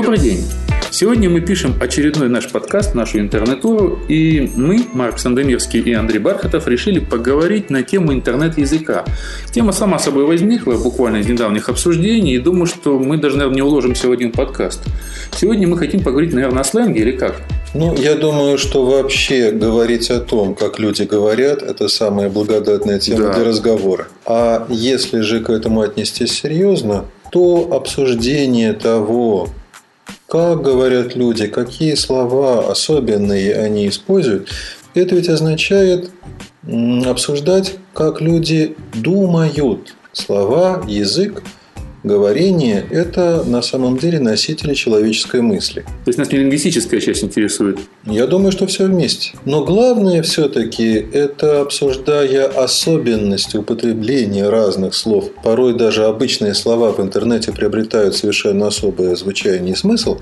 Добрый день! Сегодня мы пишем очередной наш подкаст, нашу интернетуру, и мы, Марк Сандомирский и Андрей Бархатов, решили поговорить на тему интернет-языка. Тема сама собой возникла буквально из недавних обсуждений, и думаю, что мы даже, наверное, не уложимся в один подкаст. Сегодня мы хотим поговорить, наверное, о сленге или как? Ну, я думаю, что вообще говорить о том, как люди говорят, это самая благодатная тема да. для разговора. А если же к этому отнестись серьезно, то обсуждение того, как говорят люди, какие слова особенные они используют, это ведь означает обсуждать, как люди думают. Слова, язык – Говорение – это на самом деле носители человеческой мысли. То есть нас не лингвистическая часть интересует? Я думаю, что все вместе. Но главное все-таки это обсуждая особенности употребления разных слов. Порой даже обычные слова в интернете приобретают совершенно особое звучание и смысл.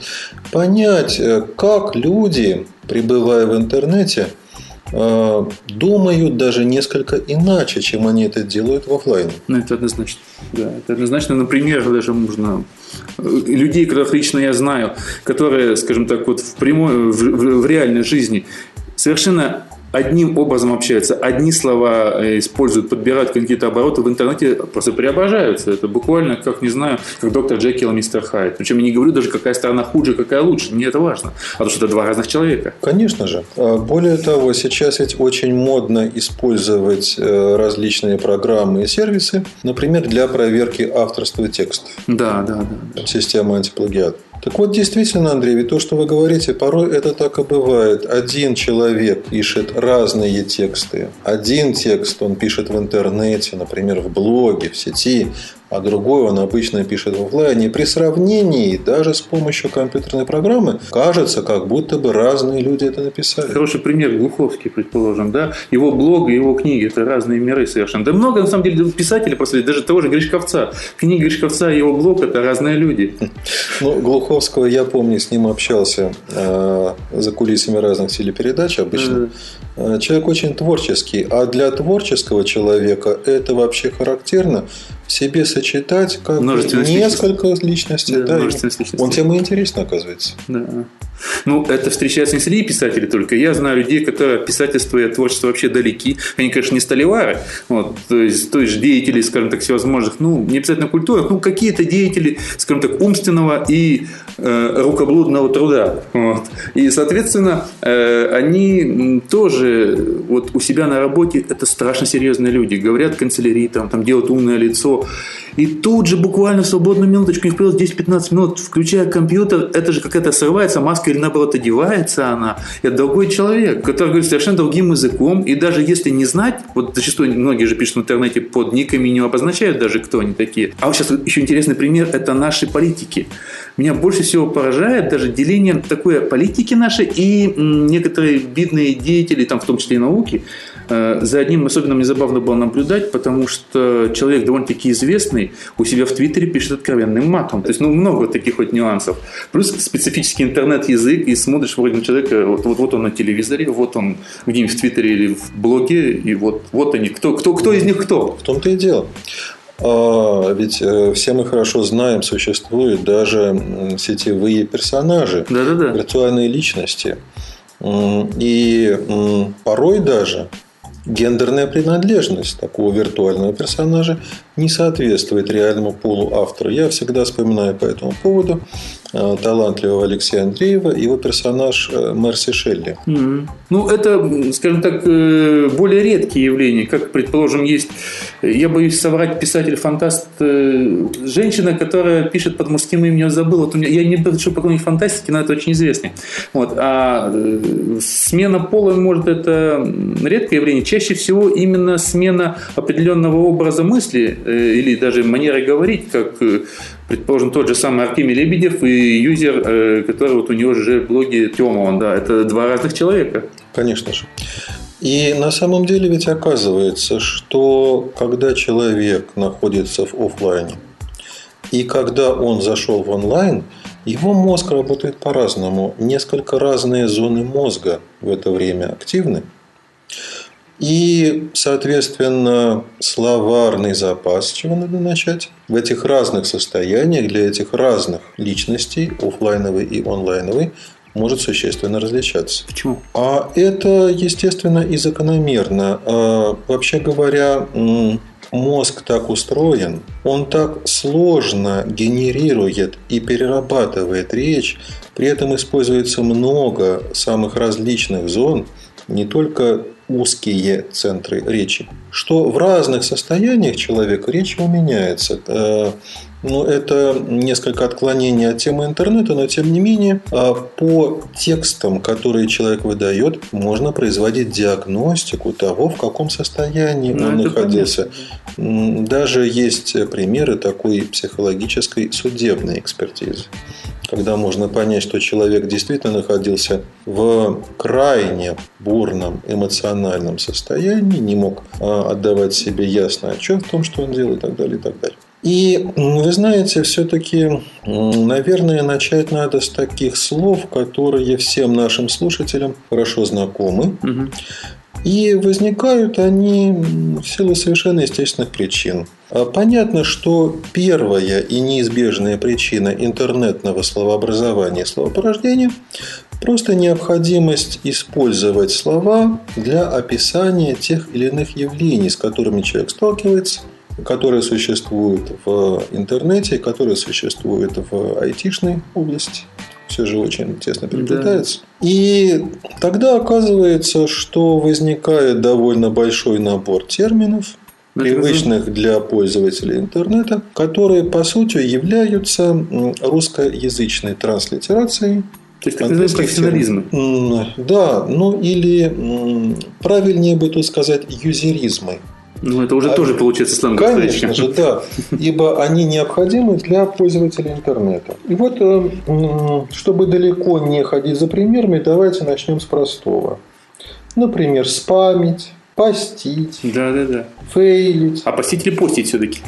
Понять, э, как люди, пребывая в интернете, думают даже несколько иначе, чем они это делают в офлайне. Ну, это однозначно. Да, это однозначно. Например, даже можно э, людей, которых лично я знаю, которые, скажем так, вот в прямой, в, в, в реальной жизни совершенно одним образом общаются, одни слова э, используют, подбирают какие-то обороты в интернете, просто преображаются. Это буквально, как, не знаю, как доктор Джекил и мистер Хайд. Причем я не говорю даже, какая сторона хуже, какая лучше. Мне это важно. А то, что это два разных человека. Конечно же. А, более того, сейчас ведь очень модно использовать э, различные программы и сервисы, например, для проверки авторства текста. Да, да, да. Система антиплагиат. Так вот, действительно, Андрей, ведь то, что вы говорите, порой это так и бывает. Один человек пишет разные тексты. Один текст он пишет в интернете, например, в блоге, в сети, а другой он обычно пишет в офлайне. При сравнении даже с помощью компьютерной программы кажется, как будто бы разные люди это написали. Хороший пример Глуховский, предположим, да? Его блог и его книги – это разные миры совершенно. Да много, на самом деле, писателей, после даже того же Гришковца. Книга Гришковца и его блог – это разные люди. Ну, Глуховского я помню, с ним общался э, за кулисами разных телепередач обычно. Э, человек очень творческий, а для творческого человека это вообще характерно в себе сочетать как несколько личностей. Да, да, личностей. Он тем и интересно, оказывается. Да. Ну, это встречается не среди писателей только. Я знаю людей, которые писательство и творчество вообще далеки. Они, конечно, не столевары, вот, то есть, то есть деятели, скажем так, всевозможных, ну, не обязательно культурных, ну, какие-то деятели, скажем так, умственного и э, рукоблудного труда. Вот. И, соответственно, э, они тоже вот у себя на работе, это страшно серьезные люди. Говорят канцелярии, там, там делают умное лицо. И тут же буквально в свободную минуточку, не вперед 10-15 минут, включая компьютер, это же какая-то срывается маска или наоборот одевается она. Это другой человек, который говорит совершенно другим языком. И даже если не знать, вот зачастую многие же пишут в интернете под никами, не обозначают даже, кто они такие. А вот сейчас еще интересный пример – это наши политики. Меня больше всего поражает даже деление такой политики нашей и некоторые видные деятели, там в том числе и науки, за одним особенно мне забавно было наблюдать, потому что человек довольно-таки известный у себя в Твиттере пишет откровенным матом. То есть, ну, много таких вот нюансов. Плюс специфический интернет-язык, и смотришь вроде на человека, вот, вот, вот он на телевизоре, вот он где-нибудь в Твиттере или в блоге, и вот, вот они. Кто, кто, кто из них кто? В том-то и дело. А ведь э, все мы хорошо знаем, существуют даже сетевые персонажи, Да-да-да. виртуальные личности. И порой даже Гендерная принадлежность такого виртуального персонажа не соответствует реальному полу автора. Я всегда вспоминаю по этому поводу э, талантливого Алексея Андреева и его персонаж э, Мерси Шелли. Mm-hmm. Ну, это, скажем так, э, более редкие явления. Как, предположим, есть, я боюсь соврать, писатель-фантаст, женщина, которая пишет под мужским именем, забыл. Вот я не прошу по какой фантастике, но это очень известный. Вот. А смена пола, может, это редкое явление. Чаще всего именно смена определенного образа мысли или даже манерой говорить, как, э, предположим, тот же самый Артемий Лебедев и юзер, э, который вот у него же в блоге Тёма, да, это два разных человека. Конечно же. И на самом деле ведь оказывается, что когда человек находится в офлайне, и когда он зашел в онлайн, его мозг работает по-разному. Несколько разные зоны мозга в это время активны. И, соответственно, словарный запас, с чего надо начать, в этих разных состояниях для этих разных личностей, офлайновый и онлайновый, может существенно различаться. Почему? А это, естественно, и закономерно. А, вообще говоря, мозг так устроен, он так сложно генерирует и перерабатывает речь, при этом используется много самых различных зон, не только узкие центры речи, что в разных состояниях человека речь его меняется. Ну, это несколько отклонений от темы интернета, но тем не менее а, по текстам, которые человек выдает, можно производить диагностику того, в каком состоянии ну, он находился. Понятно. Даже есть примеры такой психологической судебной экспертизы когда можно понять, что человек действительно находился в крайне бурном эмоциональном состоянии, не мог а, отдавать себе ясно отчет в том, что он делает и так далее, и так далее. И вы знаете, все-таки, наверное, начать надо с таких слов, которые всем нашим слушателям хорошо знакомы. Угу. И возникают они в силу совершенно естественных причин. А понятно, что первая и неизбежная причина интернетного словообразования и словопорождения – просто необходимость использовать слова для описания тех или иных явлений, с которыми человек сталкивается – которые существуют в интернете, которые существуют в айтишной области. Все же очень тесно переплетается. Да. И тогда оказывается, что возникает довольно большой набор терминов, привычных для пользователей интернета, которые по сути являются русскоязычной транслитерацией то есть, так профессионализмы. Да, ну или правильнее бы тут сказать юзеризмы. Ну, это уже а, тоже получается сленг. Конечно же, да. Ибо они необходимы для пользователей интернета. И вот, э, чтобы далеко не ходить за примерами, давайте начнем с простого. Например, спамить, постить, да, да, да. фейлить. А постить или постить все-таки?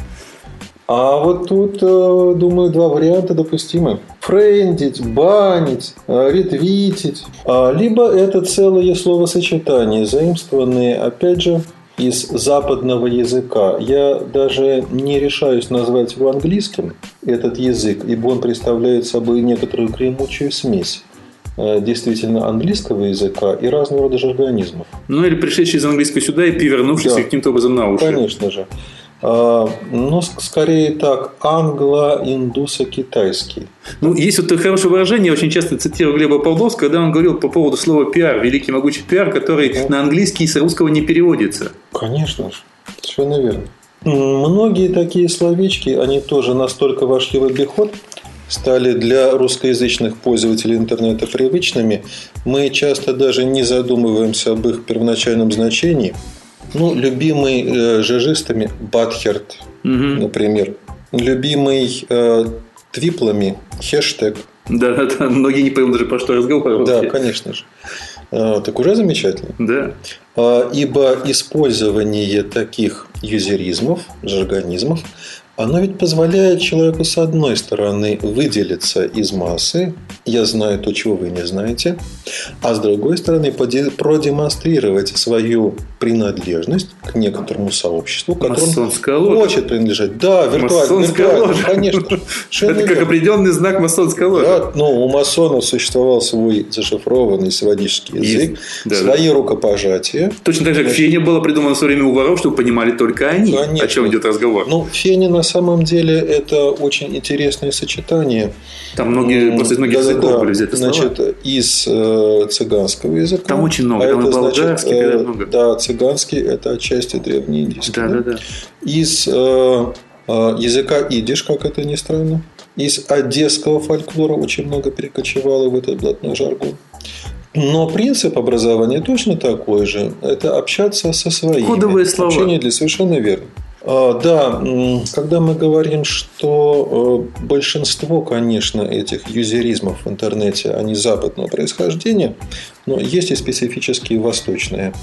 А вот тут, э, думаю, два варианта допустимы. Френдить, банить, э, ретвитить. А, либо это целое словосочетание, заимствованные, опять же, из западного языка. Я даже не решаюсь назвать его английским, этот язык, ибо он представляет собой некоторую гремучую смесь э, действительно английского языка и разного рода жаргонизмов. Ну или пришедший из английского сюда и перевернувшийся да. каким-то образом на уши. Конечно же. А, ну, скорее так, англо-индусо-китайский. Ну, есть вот хорошее выражение, я очень часто цитирую Глеба Павловского, когда он говорил по поводу слова пиар, великий могучий пиар, который ну, на английский с русского не переводится. Конечно же, совершенно верно. Многие такие словечки, они тоже настолько вошли в обиход, стали для русскоязычных пользователей интернета привычными, мы часто даже не задумываемся об их первоначальном значении – ну, любимый э, жижистами Батхерт, угу. например. Любимый э, твиплами хэштег. Да, да, да, многие не поймут даже, про что разговор. Да, конечно же. Э, так уже замечательно. Да. Э, ибо использование таких юзеризмов, жаргонизмов, оно ведь позволяет человеку, с одной стороны, выделиться из массы, я знаю то, чего вы не знаете, а с другой стороны, продемонстрировать свою принадлежность к некоторому сообществу, которому хочет принадлежать. Да, виртуально, виртуально конечно. Это как определенный знак масонской ложи. Да, ну, у масонов существовал свой зашифрованный сводический язык, свои рукопожатия. Точно так же, как фене было придумано в свое время у воров, чтобы понимали только они, о чем идет разговор. Ну, фене на самом деле это очень интересное сочетание. Там многие, просто из многих да, языков да, были взяты Значит, слова. из э, цыганского языка. Там очень много. А там это, значит, э, много. Да, цыганский – это отчасти древнеиндийский. Да, да, да. Из э, э, языка идиш, как это ни странно. Из одесского фольклора очень много перекочевало в этот блатной жаргон. Но принцип образования точно такой же. Это общаться со своими. Кодовые слова. Общение для совершенно верно. А, да, когда мы говорим, что э, большинство, конечно, этих юзеризмов в интернете, они западного происхождения, Но есть и специфические восточные.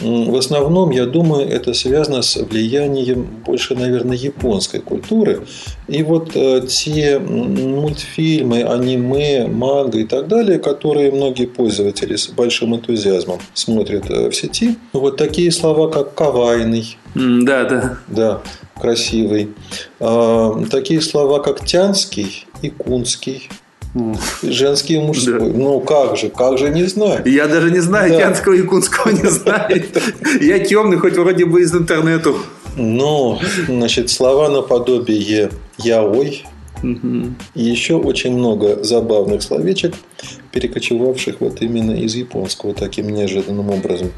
В основном, я думаю, это связано с влиянием больше, наверное, японской культуры. И вот э, те мультфильмы, аниме, манга и так далее, которые многие пользователи с большим энтузиазмом смотрят э, в сети, вот такие слова, как «кавайный», да, да. Да, красивый. А, такие слова, как тянский и кунский. Женский и мужской. Да. Ну как же, как же не знать? Я даже не знаю, да. тянского и кунского не знаю. Я темный, хоть вроде бы из интернета. Ну, значит, слова наподобие яой. И еще очень много забавных словечек, перекочевавших вот именно из японского таким неожиданным образом.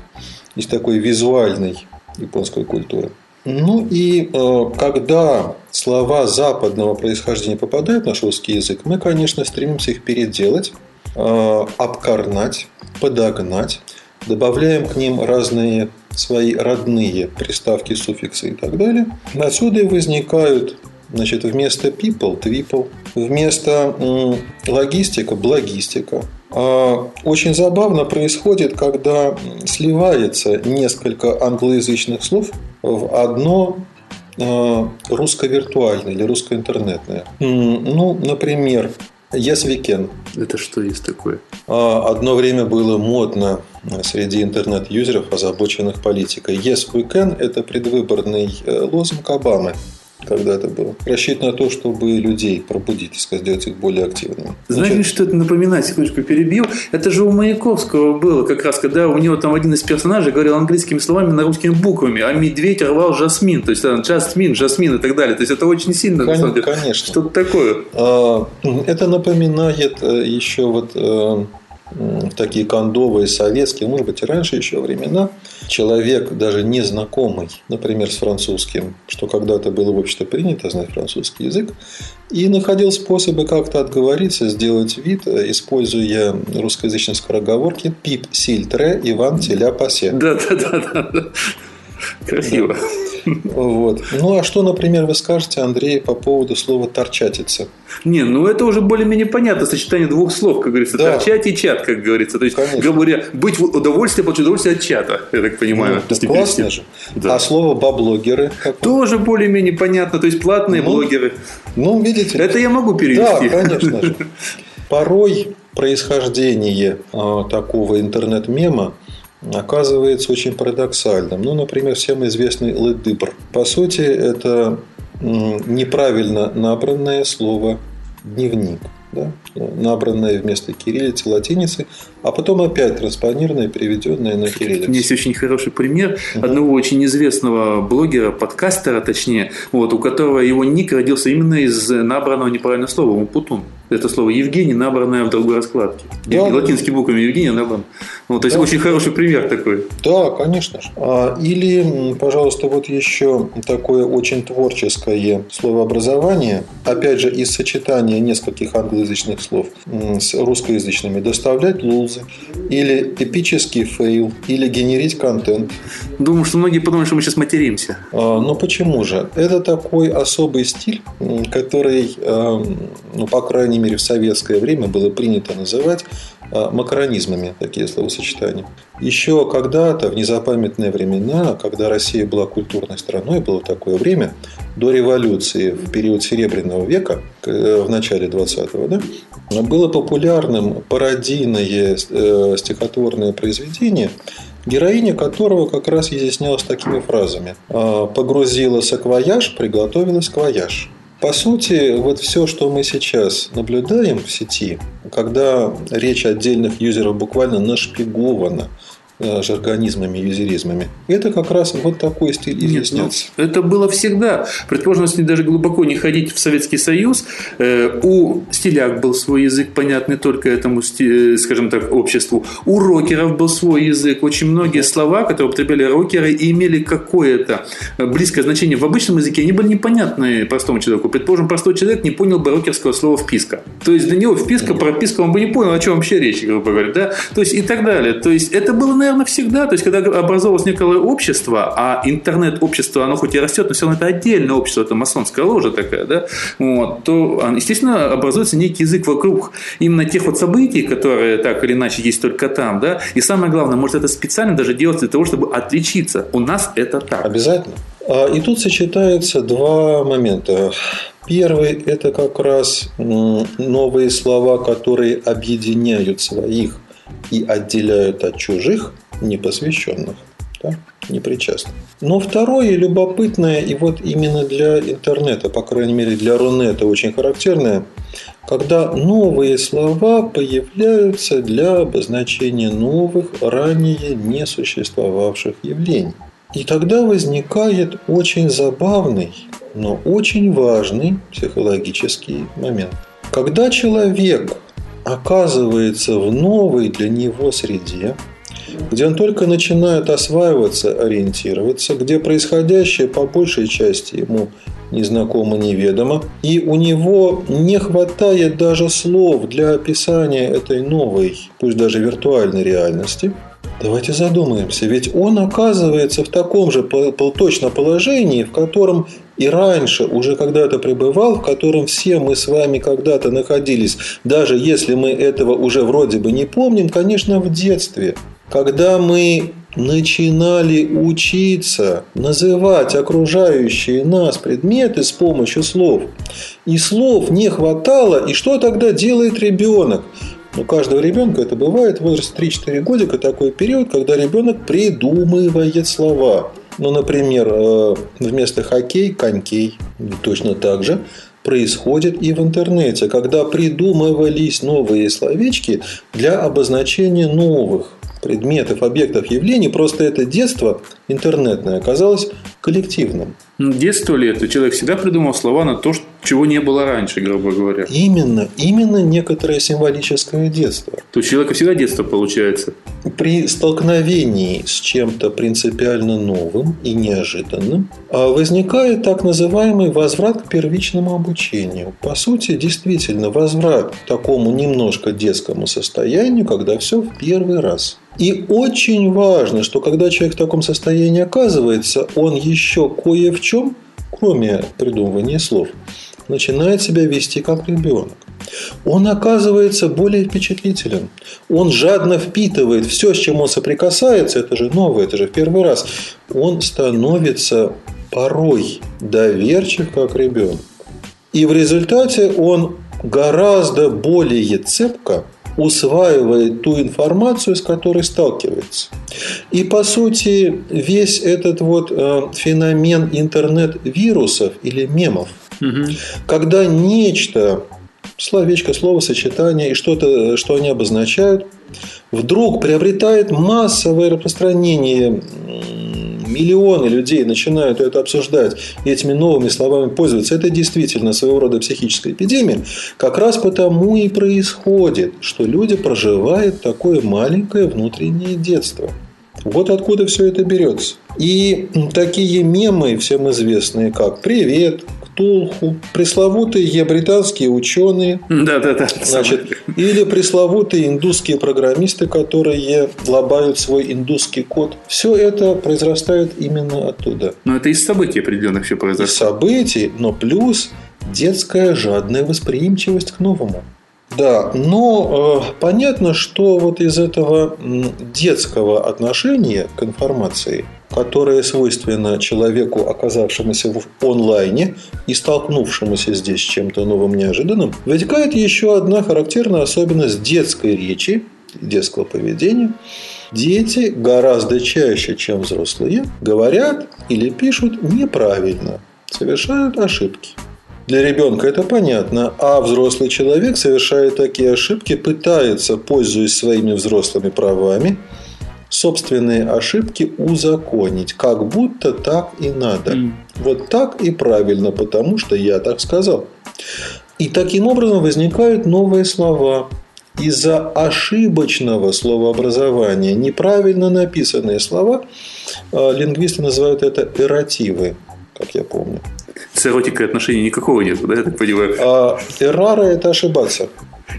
Из такой визуальной японской культуры. Ну и э, когда слова западного происхождения попадают в наш русский язык, мы, конечно, стремимся их переделать, э, обкорнать, подогнать, добавляем к ним разные свои родные приставки, суффиксы и так далее. Отсюда и возникают Значит, вместо people – twipple, вместо логистика – благистика. А очень забавно происходит, когда сливается несколько англоязычных слов в одно а, русско-виртуальное или русско-интернетное. Ну, например, Yes Weekend. Это что есть такое? А, одно время было модно среди интернет-юзеров, озабоченных политикой. Yes We Can – это предвыборный э, лозунг Обамы когда это было. Рассчитано на то, чтобы людей пробудить, сделать их более активными. Знаете, Значит, что это напоминает? Секундочку перебил. Это же у Маяковского было как раз, когда у него там один из персонажей говорил английскими словами на русскими буквами, а медведь рвал жасмин, то есть там жасмин, жасмин и так далее. То есть это очень сильно. Конечно. Конечно. Что-то такое. А, это напоминает э, еще вот э, такие кондовые советские, может быть, и раньше еще времена, человек даже незнакомый, например, с французским, что когда-то было в обществе принято знать французский язык, и находил способы как-то отговориться, сделать вид, используя русскоязычные скороговорки «пип, силь, тре, Иван, теля, пасе». Да, да, да, да. Красиво. Да. Вот. Ну, а что, например, вы скажете, Андрей, по поводу слова «торчатица»? Не, ну это уже более-менее понятно, сочетание двух слов, как говорится, да. торчать и чат, как говорится. То есть, Конечно. говоря, быть в удовольствии, получить удовольствие от чата, я так понимаю. Ну, это классно же. Да. А слово «баблогеры»? Тоже более-менее понятно, то есть платные ну, блогеры. Ну, видите. Это я могу перевести. Да, конечно же. Порой происхождение а, такого интернет-мема оказывается очень парадоксальным. Ну, например, всем известный ледыбр. По сути, это неправильно набранное слово «дневник» да, набранное вместо кириллицы латиницы, а потом опять транспонированное и переведенное на кириллицу. Есть очень хороший пример угу. одного очень известного блогера, подкастера точнее, вот, у которого его ник родился именно из набранного неправильного слова «мупутун». Это слово Евгений, набранное в другой раскладке. Да, Латинскими буквами Евгений набран. Вот, то есть да. очень хороший пример такой. Да, конечно. А, или, пожалуйста, вот еще такое очень творческое словообразование, опять же, из сочетания нескольких англоязычных слов с русскоязычными. Доставлять лулзы, или эпический фейл, или генерить контент. Думаю, что многие подумают, что мы сейчас материмся. А, ну почему же? Это такой особый стиль, который, а, ну, по крайней мере, в советское время было принято называть а, макронизмами, такие словосочетания. Еще когда-то, в незапамятные времена, когда Россия была культурной страной, было такое время, до революции, в период Серебряного века, э, в начале 20-го, да, было популярным пародийное э, стихотворное произведение, героиня которого как раз изъяснялась такими фразами. «А, «Погрузила саквояж, приготовила сквояж». По сути, вот все, что мы сейчас наблюдаем в сети, когда речь отдельных юзеров буквально нашпигована жаргонизмами, юзеризмами. Это как раз вот такой стиль. Нет, ну, это было всегда. Предположим, если даже глубоко не ходить в Советский Союз, э, у стиляк был свой язык, понятный только этому, э, скажем так, обществу. У рокеров был свой язык. Очень многие слова, которые употребляли рокеры, имели какое-то близкое значение в обычном языке. Они были непонятны простому человеку. Предположим, простой человек не понял бы рокерского слова «вписка». То есть, для него вписка, прописка, он бы не понял, о чем вообще речь, грубо говоря. Да? То есть, и так далее. То есть, это было наверное, всегда. То есть, когда образовалось некое общество, а интернет-общество, оно хоть и растет, но все равно это отдельное общество, это масонская ложа такая, да, вот, то, естественно, образуется некий язык вокруг именно тех вот событий, которые так или иначе есть только там, да, и самое главное, может, это специально даже делать для того, чтобы отличиться. У нас это так. Обязательно. А, и тут сочетаются два момента. Первый – это как раз новые слова, которые объединяют своих и отделяют от чужих, непосвященных, да, непричастных. Но второе, любопытное, и вот именно для интернета, по крайней мере для Рунета очень характерное, когда новые слова появляются для обозначения новых, ранее не существовавших явлений. И тогда возникает очень забавный, но очень важный психологический момент. Когда человек оказывается в новой для него среде, где он только начинает осваиваться, ориентироваться, где происходящее по большей части ему незнакомо, неведомо, и у него не хватает даже слов для описания этой новой, пусть даже виртуальной реальности – Давайте задумаемся, ведь он оказывается в таком же точно положении, в котором и раньше уже когда-то пребывал, в котором все мы с вами когда-то находились, даже если мы этого уже вроде бы не помним, конечно, в детстве, когда мы начинали учиться называть окружающие нас предметы с помощью слов. И слов не хватало, и что тогда делает ребенок? У каждого ребенка это бывает в возрасте 3-4 годика такой период, когда ребенок придумывает слова. Ну, например, э, вместо хоккей – конькей. Точно так же происходит и в интернете, когда придумывались новые словечки для обозначения новых предметов, объектов, явлений. Просто это детство интернетное оказалось коллективным. Ну, детство ли это? Человек всегда придумал слова на то, чего не было раньше, грубо говоря. Именно, именно некоторое символическое детство. То есть, человека всегда детство получается? При столкновении с чем-то принципиально новым и неожиданным а возникает так называемый возврат к первичному обучению. По сути, действительно, возврат к такому немножко детскому состоянию, когда все в первый раз. И очень важно, что когда человек в таком состоянии оказывается, он еще кое в чем, кроме придумывания слов, начинает себя вести как ребенок. Он оказывается более впечатлителен. Он жадно впитывает все, с чем он соприкасается. Это же новое, это же в первый раз. Он становится порой доверчив, как ребенок. И в результате он гораздо более цепко усваивает ту информацию, с которой сталкивается. И по сути весь этот вот э, феномен интернет-вирусов или мемов, когда нечто, словечко, словосочетание и что-то, что они обозначают, вдруг приобретает массовое распространение миллионы людей начинают это обсуждать и этими новыми словами пользоваться, это действительно своего рода психическая эпидемия, как раз потому и происходит, что люди проживают такое маленькое внутреннее детство. Вот откуда все это берется. И такие мемы, всем известные, как «Привет», Ктулху, пресловутые британские ученые, да, да, да. Значит, или пресловутые индусские программисты, которые лобают свой индусский код. Все это произрастает именно оттуда. Но это из событий определенных все произошло. Из событий, но плюс детская жадная восприимчивость к новому. Да, но э, понятно, что вот из этого детского отношения к информации, которое свойственно человеку, оказавшемуся в онлайне и столкнувшемуся здесь с чем-то новым, неожиданным, вытекает еще одна характерная особенность детской речи, детского поведения. Дети гораздо чаще, чем взрослые, говорят или пишут неправильно, совершают ошибки. Для ребенка это понятно, а взрослый человек, совершая такие ошибки, пытается, пользуясь своими взрослыми правами, собственные ошибки узаконить, как будто так и надо. Mm. Вот так и правильно, потому что я так сказал. И таким образом возникают новые слова. Из-за ошибочного словообразования, неправильно написанные слова, э, лингвисты называют это эротивы, как я помню с эротикой отношения никакого нет, да, я так понимаю? А, эррара – это ошибаться.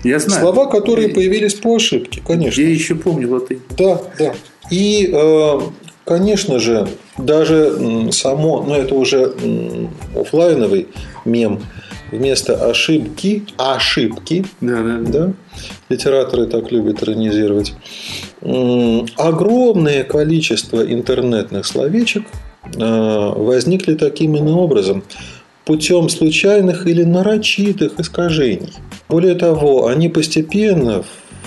Я знаю. Слова, которые появились по ошибке, конечно. Я еще помню латынь. Да, да. И, э, конечно же, даже само, ну это уже офлайновый мем, вместо ошибки, ошибки, да, да. Да, литераторы так любят иронизировать, огромное количество интернетных словечек э, возникли таким иным образом путем случайных или нарочитых искажений. Более того, они постепенно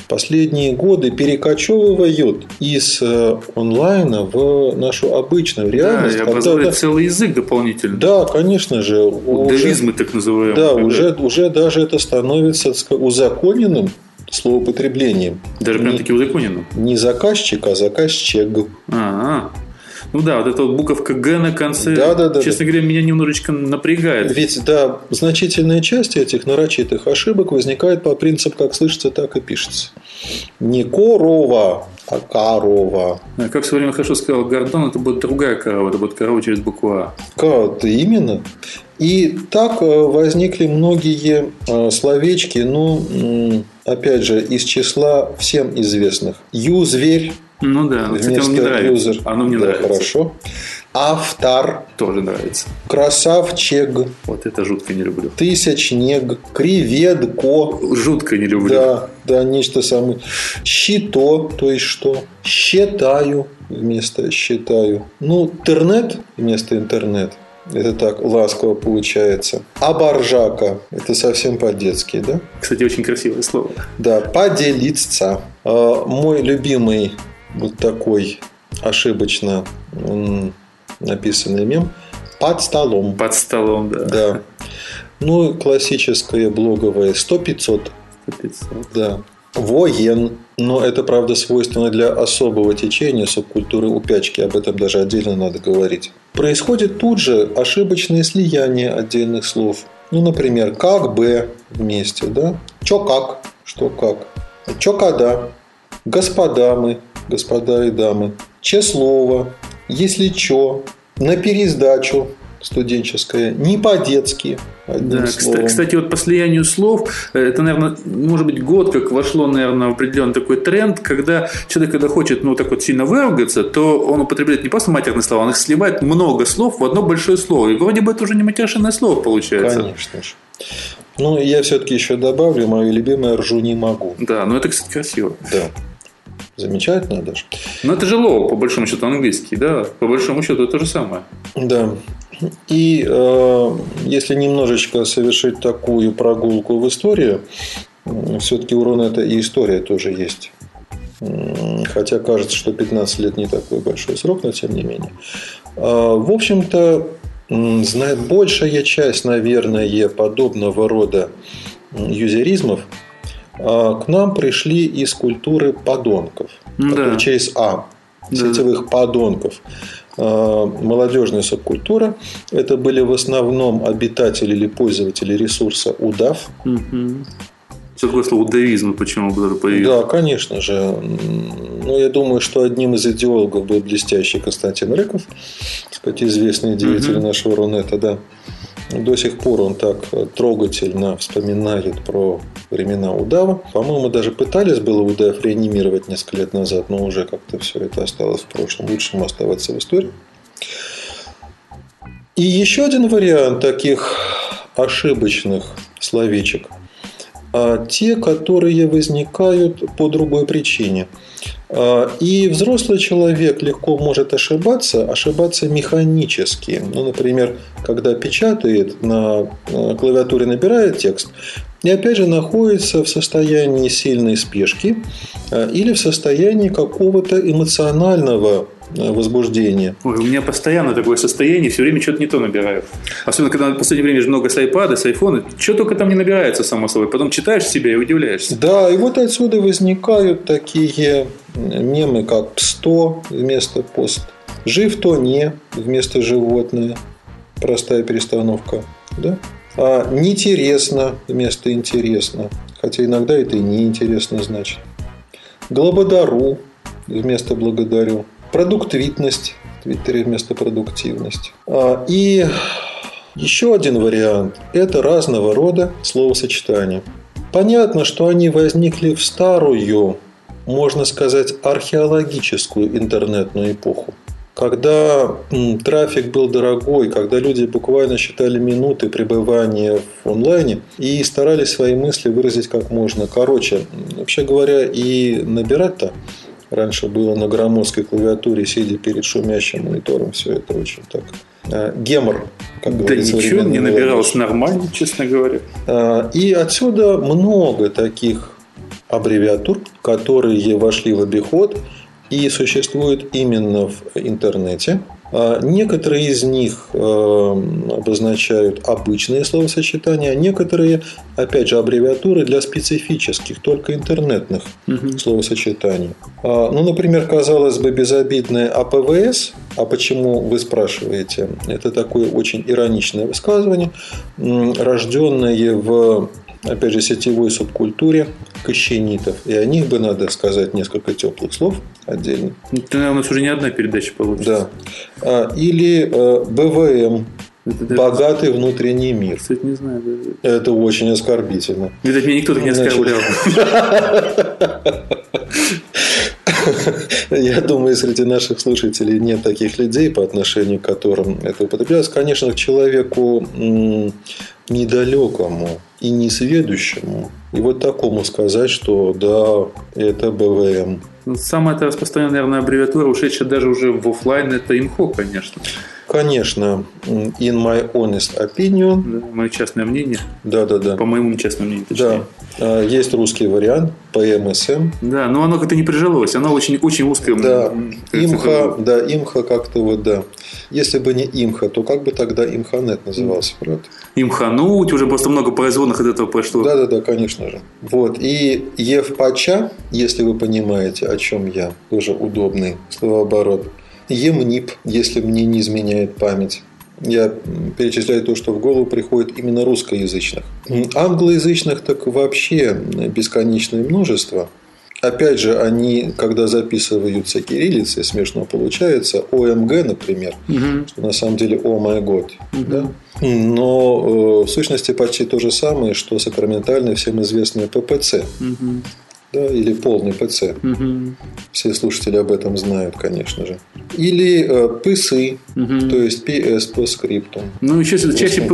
последние годы перекочевывают из э, онлайна в нашу обычную реальность. Да, и образует целый язык дополнительно. Да, конечно же. Удавизмы так называемые. Да, уже, уже даже это становится узаконенным словоупотреблением. Даже прям таки узаконенным? Не заказчик, а заказчик. А, -а. Ну да, вот эта вот буковка Г на конце, да, да, да, честно да. говоря, меня немножечко напрягает. Ведь, да, значительная часть этих нарочитых ошибок возникает по принципу как слышится, так и пишется. Не корова, а корова. А как в свое время хорошо сказал Гордон, это будет другая корова, это будет корова через букву А. Как, именно. И так э, возникли многие э, словечки, ну, опять же, из числа всем известных. Ю-зверь, ну да, кстати, оно мне нравится. User. Оно мне да, нравится. Хорошо. Автор. Тоже нравится. Красавчег. Вот это жутко не люблю. Тысячнег. Креветко. Жутко не люблю. Да, да, нечто самое. Щито, то есть что? Считаю вместо считаю. Ну, интернет вместо интернет. Это так ласково получается. А это совсем по-детски, да? Кстати, очень красивое слово. Да, поделиться. А, мой любимый вот такой ошибочно написанный мем под столом. Под столом, да. Да. Ну, классическое блоговое 100-500. 100-500. Да. Воен. Но это, правда, свойственно для особого течения субкультуры упячки. Об этом даже отдельно надо говорить. Происходит тут же ошибочное слияние отдельных слов. Ну, например, как бы вместе, да? Чё как? Что как? Чё когда? Господа мы, господа и дамы. Че слово, если чё, на пересдачу студенческое, не по-детски. Да, словом. кстати, вот по слиянию слов, э, это, наверное, может быть, год как вошло, наверное, в определенный такой тренд, когда человек, когда хочет, ну, так вот сильно выругаться, то он употребляет не просто матерные слова, он их сливает много слов в одно большое слово. И вроде бы это уже не матершинное слово получается. Конечно же. Ну, я все-таки еще добавлю, мое любимое «ржу не могу». Да, но это, кстати, красиво. Да. Замечательно даже. Но это же LOL, по большому счету, английский, да? По большому счету, это то же самое. Да. И э, если немножечко совершить такую прогулку в историю, все-таки у Рунета и история тоже есть. Хотя кажется, что 15 лет не такой большой срок, но тем не менее. А, в общем-то, знает большая часть, наверное, подобного рода юзеризмов – к нам пришли из культуры подонков, да. через А, сетевых да. подонков. А, молодежная субкультура. Это были в основном обитатели или пользователи ресурса удав. Угу. Что такое слово удавизм, почему было появилось? Да, конечно же. Ну, я думаю, что одним из идеологов был блестящий Константин Рыков, сказать, известный деятель угу. нашего Рунета, да. До сих пор он так трогательно вспоминает про времена удава. По-моему, даже пытались было удав реанимировать несколько лет назад, но уже как-то все это осталось в прошлом. Лучше ему оставаться в истории. И еще один вариант таких ошибочных словечек. А те, которые возникают по другой причине. А, и взрослый человек легко может ошибаться, ошибаться механически. Ну, например, когда печатает, на клавиатуре набирает текст, и опять же находится в состоянии сильной спешки а, или в состоянии какого-то эмоционального а, возбуждения. Ой, у меня постоянно такое состояние, все время что-то не то набираю. Особенно, когда в последнее время много с iPad, с iPhone, что только там не набирается, само собой. Потом читаешь себя и удивляешься. Да, и вот отсюда возникают такие мемы, как «сто» вместо «пост», «жив то не» вместо «животное», простая перестановка, да? А неинтересно вместо интересно. Хотя иногда это и неинтересно значит. Глободару вместо благодарю. Продуктивность в Твиттере вместо продуктивность. А, и еще один вариант – это разного рода словосочетания. Понятно, что они возникли в старую можно сказать, археологическую интернетную эпоху. Когда трафик был дорогой, когда люди буквально считали минуты пребывания в онлайне и старались свои мысли выразить как можно короче. Вообще говоря, и набирать-то раньше было на громоздкой клавиатуре, сидя перед шумящим монитором, все это очень так э, гемор, как да ничего, не набиралось нормально, честно говоря. А, и отсюда много таких аббревиатур, которые вошли в обиход – и существуют именно в интернете. А некоторые из них э, обозначают обычные словосочетания, некоторые, опять же, аббревиатуры для специфических, только интернетных угу. словосочетаний. А, ну, например, казалось бы, безобидное АПВС, а почему вы спрашиваете? Это такое очень ироничное высказывание, рожденное в опять же, сетевой субкультуре кощенитов. И о них бы надо сказать несколько теплых слов отдельно. Это, наверное, у нас уже не одна передача получится. Да. А, или э, БВМ. Это Богатый внутренний мир. Кстати, не знаю. Это очень оскорбительно. Видать, меня никто так не оскорблял. Я думаю, среди наших слушателей нет таких людей, по отношению к которым это употреблялось. Конечно, к человеку недалекому и несведущему, и вот такому сказать, что да, это БВМ. Самая это распространенная, наверное, аббревиатура, ушедшая даже уже в офлайн, это имхо, конечно. Конечно, in my honest opinion. Да, мое частное мнение. Да, да, да. По моему частному мнению, точнее. Да. А, есть русский вариант PMSM. Да, но оно как-то не прижилось. Оно очень, очень узкое. Да, имха, да, имха как-то вот, да. Если бы не имха, то как бы тогда имханет назывался, правда? Имхануть, уже просто много производных от этого прошло. Да, да, да, конечно же. Вот. И Евпача, если вы понимаете, о чем я, тоже удобный словооборот. Емнип, если мне не изменяет память. Я перечисляю то, что в голову приходит именно русскоязычных. Англоязычных так вообще бесконечное множество. Опять же, они, когда записываются кириллицей, смешно получается, ОМГ, например, угу. что на самом деле «О май год». Угу. Да? Но э, в сущности почти то же самое, что сакраментальное всем известное ППЦ. Угу да, или полный ПЦ. Угу. Все слушатели об этом знают, конечно же. Или э, ПСы, угу. то есть PS по скрипту. Ну, еще чаще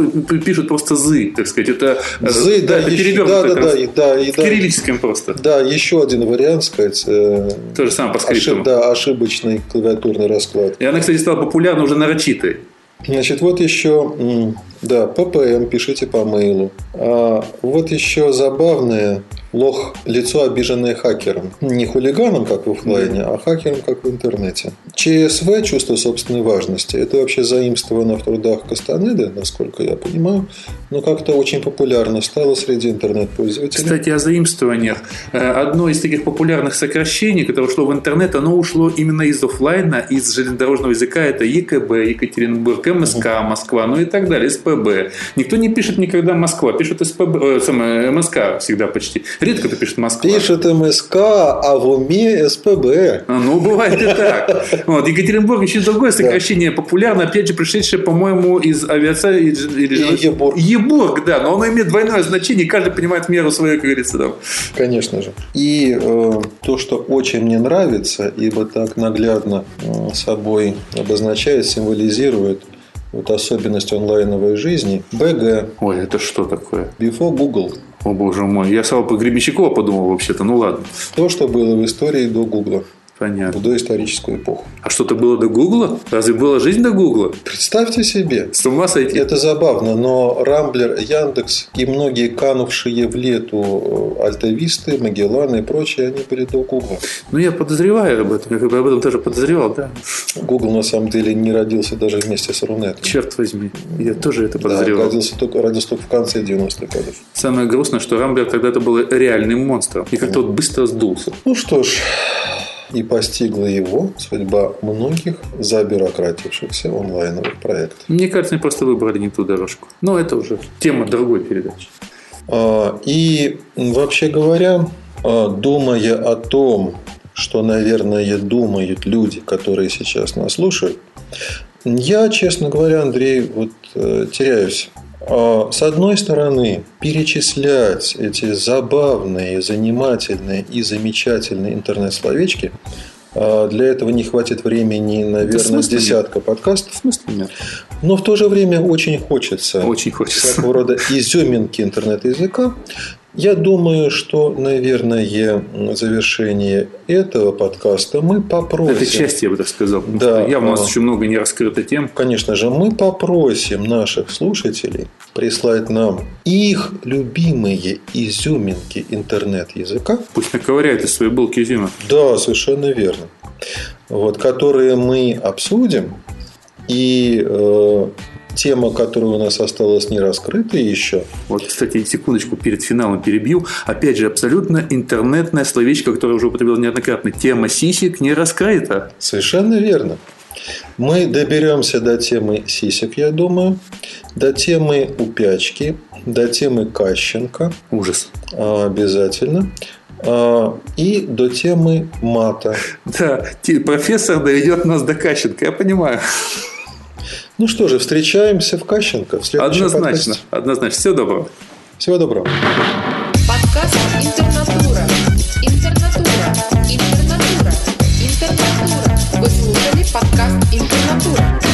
пишут просто ЗЫ, так сказать. Это э, ЗЫ, да, да, еще, да, да, да, и, да, и, да. Кириллическим просто. Да, еще один вариант, сказать. Э, то же самое по скрипту. Ошиб, да, ошибочный клавиатурный расклад. И она, кстати, стала популярна уже нарочитой. Значит, вот еще, да, ППМ пишите по мейлу. А вот еще забавное лох – лицо, обиженное хакером. Не хулиганом, как в офлайне, а хакером, как в интернете. ЧСВ – чувство собственной важности. Это вообще заимствовано в трудах Кастанеды, насколько я понимаю, но как-то очень популярно стало среди интернет-пользователей. Кстати, о заимствованиях. Э, одно из таких популярных сокращений, которое ушло в интернет, оно ушло именно из офлайна, из железнодорожного языка. Это ЕКБ, Екатеринбург, МСК, Москва, ну и так далее, СПБ. Никто не пишет никогда Москва, пишут СПБ, э, самое, МСК всегда почти. Редко это пишет Москва. Пишет МСК, а в уме СПБ. А, ну, бывает и так. Вот. Екатеринбург еще другое сокращение популярно, опять же, пришедшее, по-моему, из авиации. Ебург. Ебург, да, но оно имеет двойное значение, каждый понимает меру свою, как говорится. Там. Конечно же. И э, то, что очень мне нравится, ибо так наглядно э, собой обозначает, символизирует вот особенность онлайновой жизни. БГ. Ой, это что такое? Before Google. О боже мой. Я сам по Гребенщикова подумал вообще-то. Ну ладно. То, что было в истории до Гугла. Понятно. В доисторическую эпоху. А что-то было до Гугла? Разве была жизнь до Гугла? Представьте себе. С ума сойти. Это забавно, но Рамблер, Яндекс и многие канувшие в лету э, Альтависты, Магелланы и прочие, они были до Гугла. Ну, я подозреваю об этом. Я как бы об этом тоже подозревал, да. Гугл, на самом деле, не родился даже вместе с Рунетом. Черт возьми. Я тоже это подозревал. Да, родился только, родился только в конце 90-х годов. Самое грустное, что Рамблер когда-то был реальным монстром. И как-то вот быстро сдулся. Ну что ж, и постигла его судьба многих забюрократившихся онлайновых проектов. Мне кажется, они просто выбрали не ту дорожку. Но это уже тема другой передачи. А, и вообще говоря, а, думая о том, что, наверное, думают люди, которые сейчас нас слушают, я, честно говоря, Андрей, вот э, теряюсь с одной стороны, перечислять эти забавные, занимательные и замечательные интернет-словечки а, для этого не хватит времени, наверное, десятка подкастов. Смысла нет. Но в то же время очень хочется, очень хочется. всякого рода изюминки интернет-языка. Я думаю, что, наверное, завершение этого подкаста мы попросим... Это часть, я бы так сказал. Да. Явно у нас еще много не раскрыто тем. Конечно же, мы попросим наших слушателей прислать нам их любимые изюминки интернет-языка. Пусть наковыряют из своей булки изюма. Да, совершенно верно. Вот, которые мы обсудим. И э, тема, которая у нас осталась не раскрытой еще. Вот, кстати, секундочку перед финалом перебью. Опять же, абсолютно интернетная словечко, которое уже употребил неоднократно. Тема сисек не раскрыта. Совершенно верно. Мы доберемся до темы сисек, я думаю, до темы упячки, до темы Кащенко. Ужас. А, обязательно. А, и до темы мата. Да, профессор доведет нас до Кащенко, я понимаю. Ну что же, встречаемся в Кащенко. В однозначно, подкасте. однозначно. Всего доброго. Всего доброго. Подкаст Интернатура. Интернатура. Интернатура. Интернатура. Вы слушали подкаст Интернатура.